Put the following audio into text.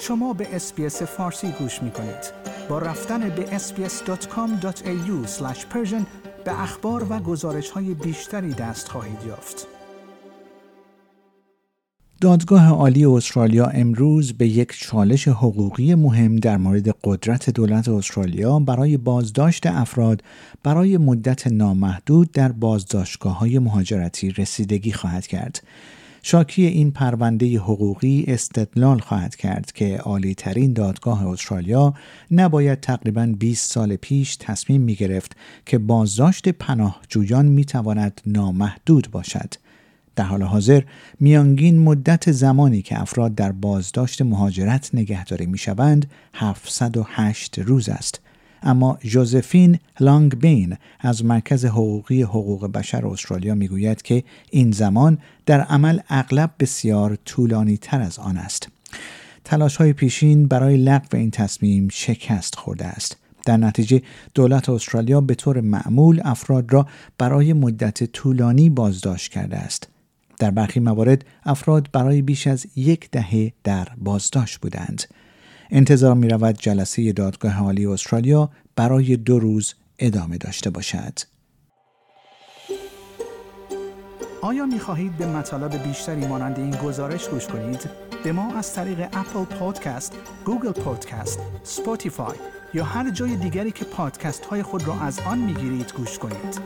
شما به اسپیس فارسی گوش می کنید. با رفتن به sbs.com.au به اخبار و گزارش های بیشتری دست خواهید یافت. دادگاه عالی استرالیا امروز به یک چالش حقوقی مهم در مورد قدرت دولت استرالیا برای بازداشت افراد برای مدت نامحدود در بازداشتگاه های مهاجرتی رسیدگی خواهد کرد. شاکی این پرونده حقوقی استدلال خواهد کرد که عالی ترین دادگاه استرالیا نباید تقریبا 20 سال پیش تصمیم می گرفت که بازداشت پناهجویان می تواند نامحدود باشد. در حال حاضر میانگین مدت زمانی که افراد در بازداشت مهاجرت نگهداری می شوند 708 روز است. اما جوزفین لانگ بین از مرکز حقوقی حقوق بشر استرالیا می‌گوید که این زمان در عمل اغلب بسیار طولانی تر از آن است. تلاش های پیشین برای لغو این تصمیم شکست خورده است. در نتیجه دولت استرالیا به طور معمول افراد را برای مدت طولانی بازداشت کرده است. در برخی موارد افراد برای بیش از یک دهه در بازداشت بودند. انتظار می رود جلسه دادگاه عالی استرالیا برای دو روز ادامه داشته باشد. آیا می خواهید به مطالب بیشتری مانند این گزارش گوش کنید؟ به ما از طریق Apple Podcast، Google Podcast، Spotify یا هر جای دیگری که پادکست های خود را از آن می گیرید گوش کنید.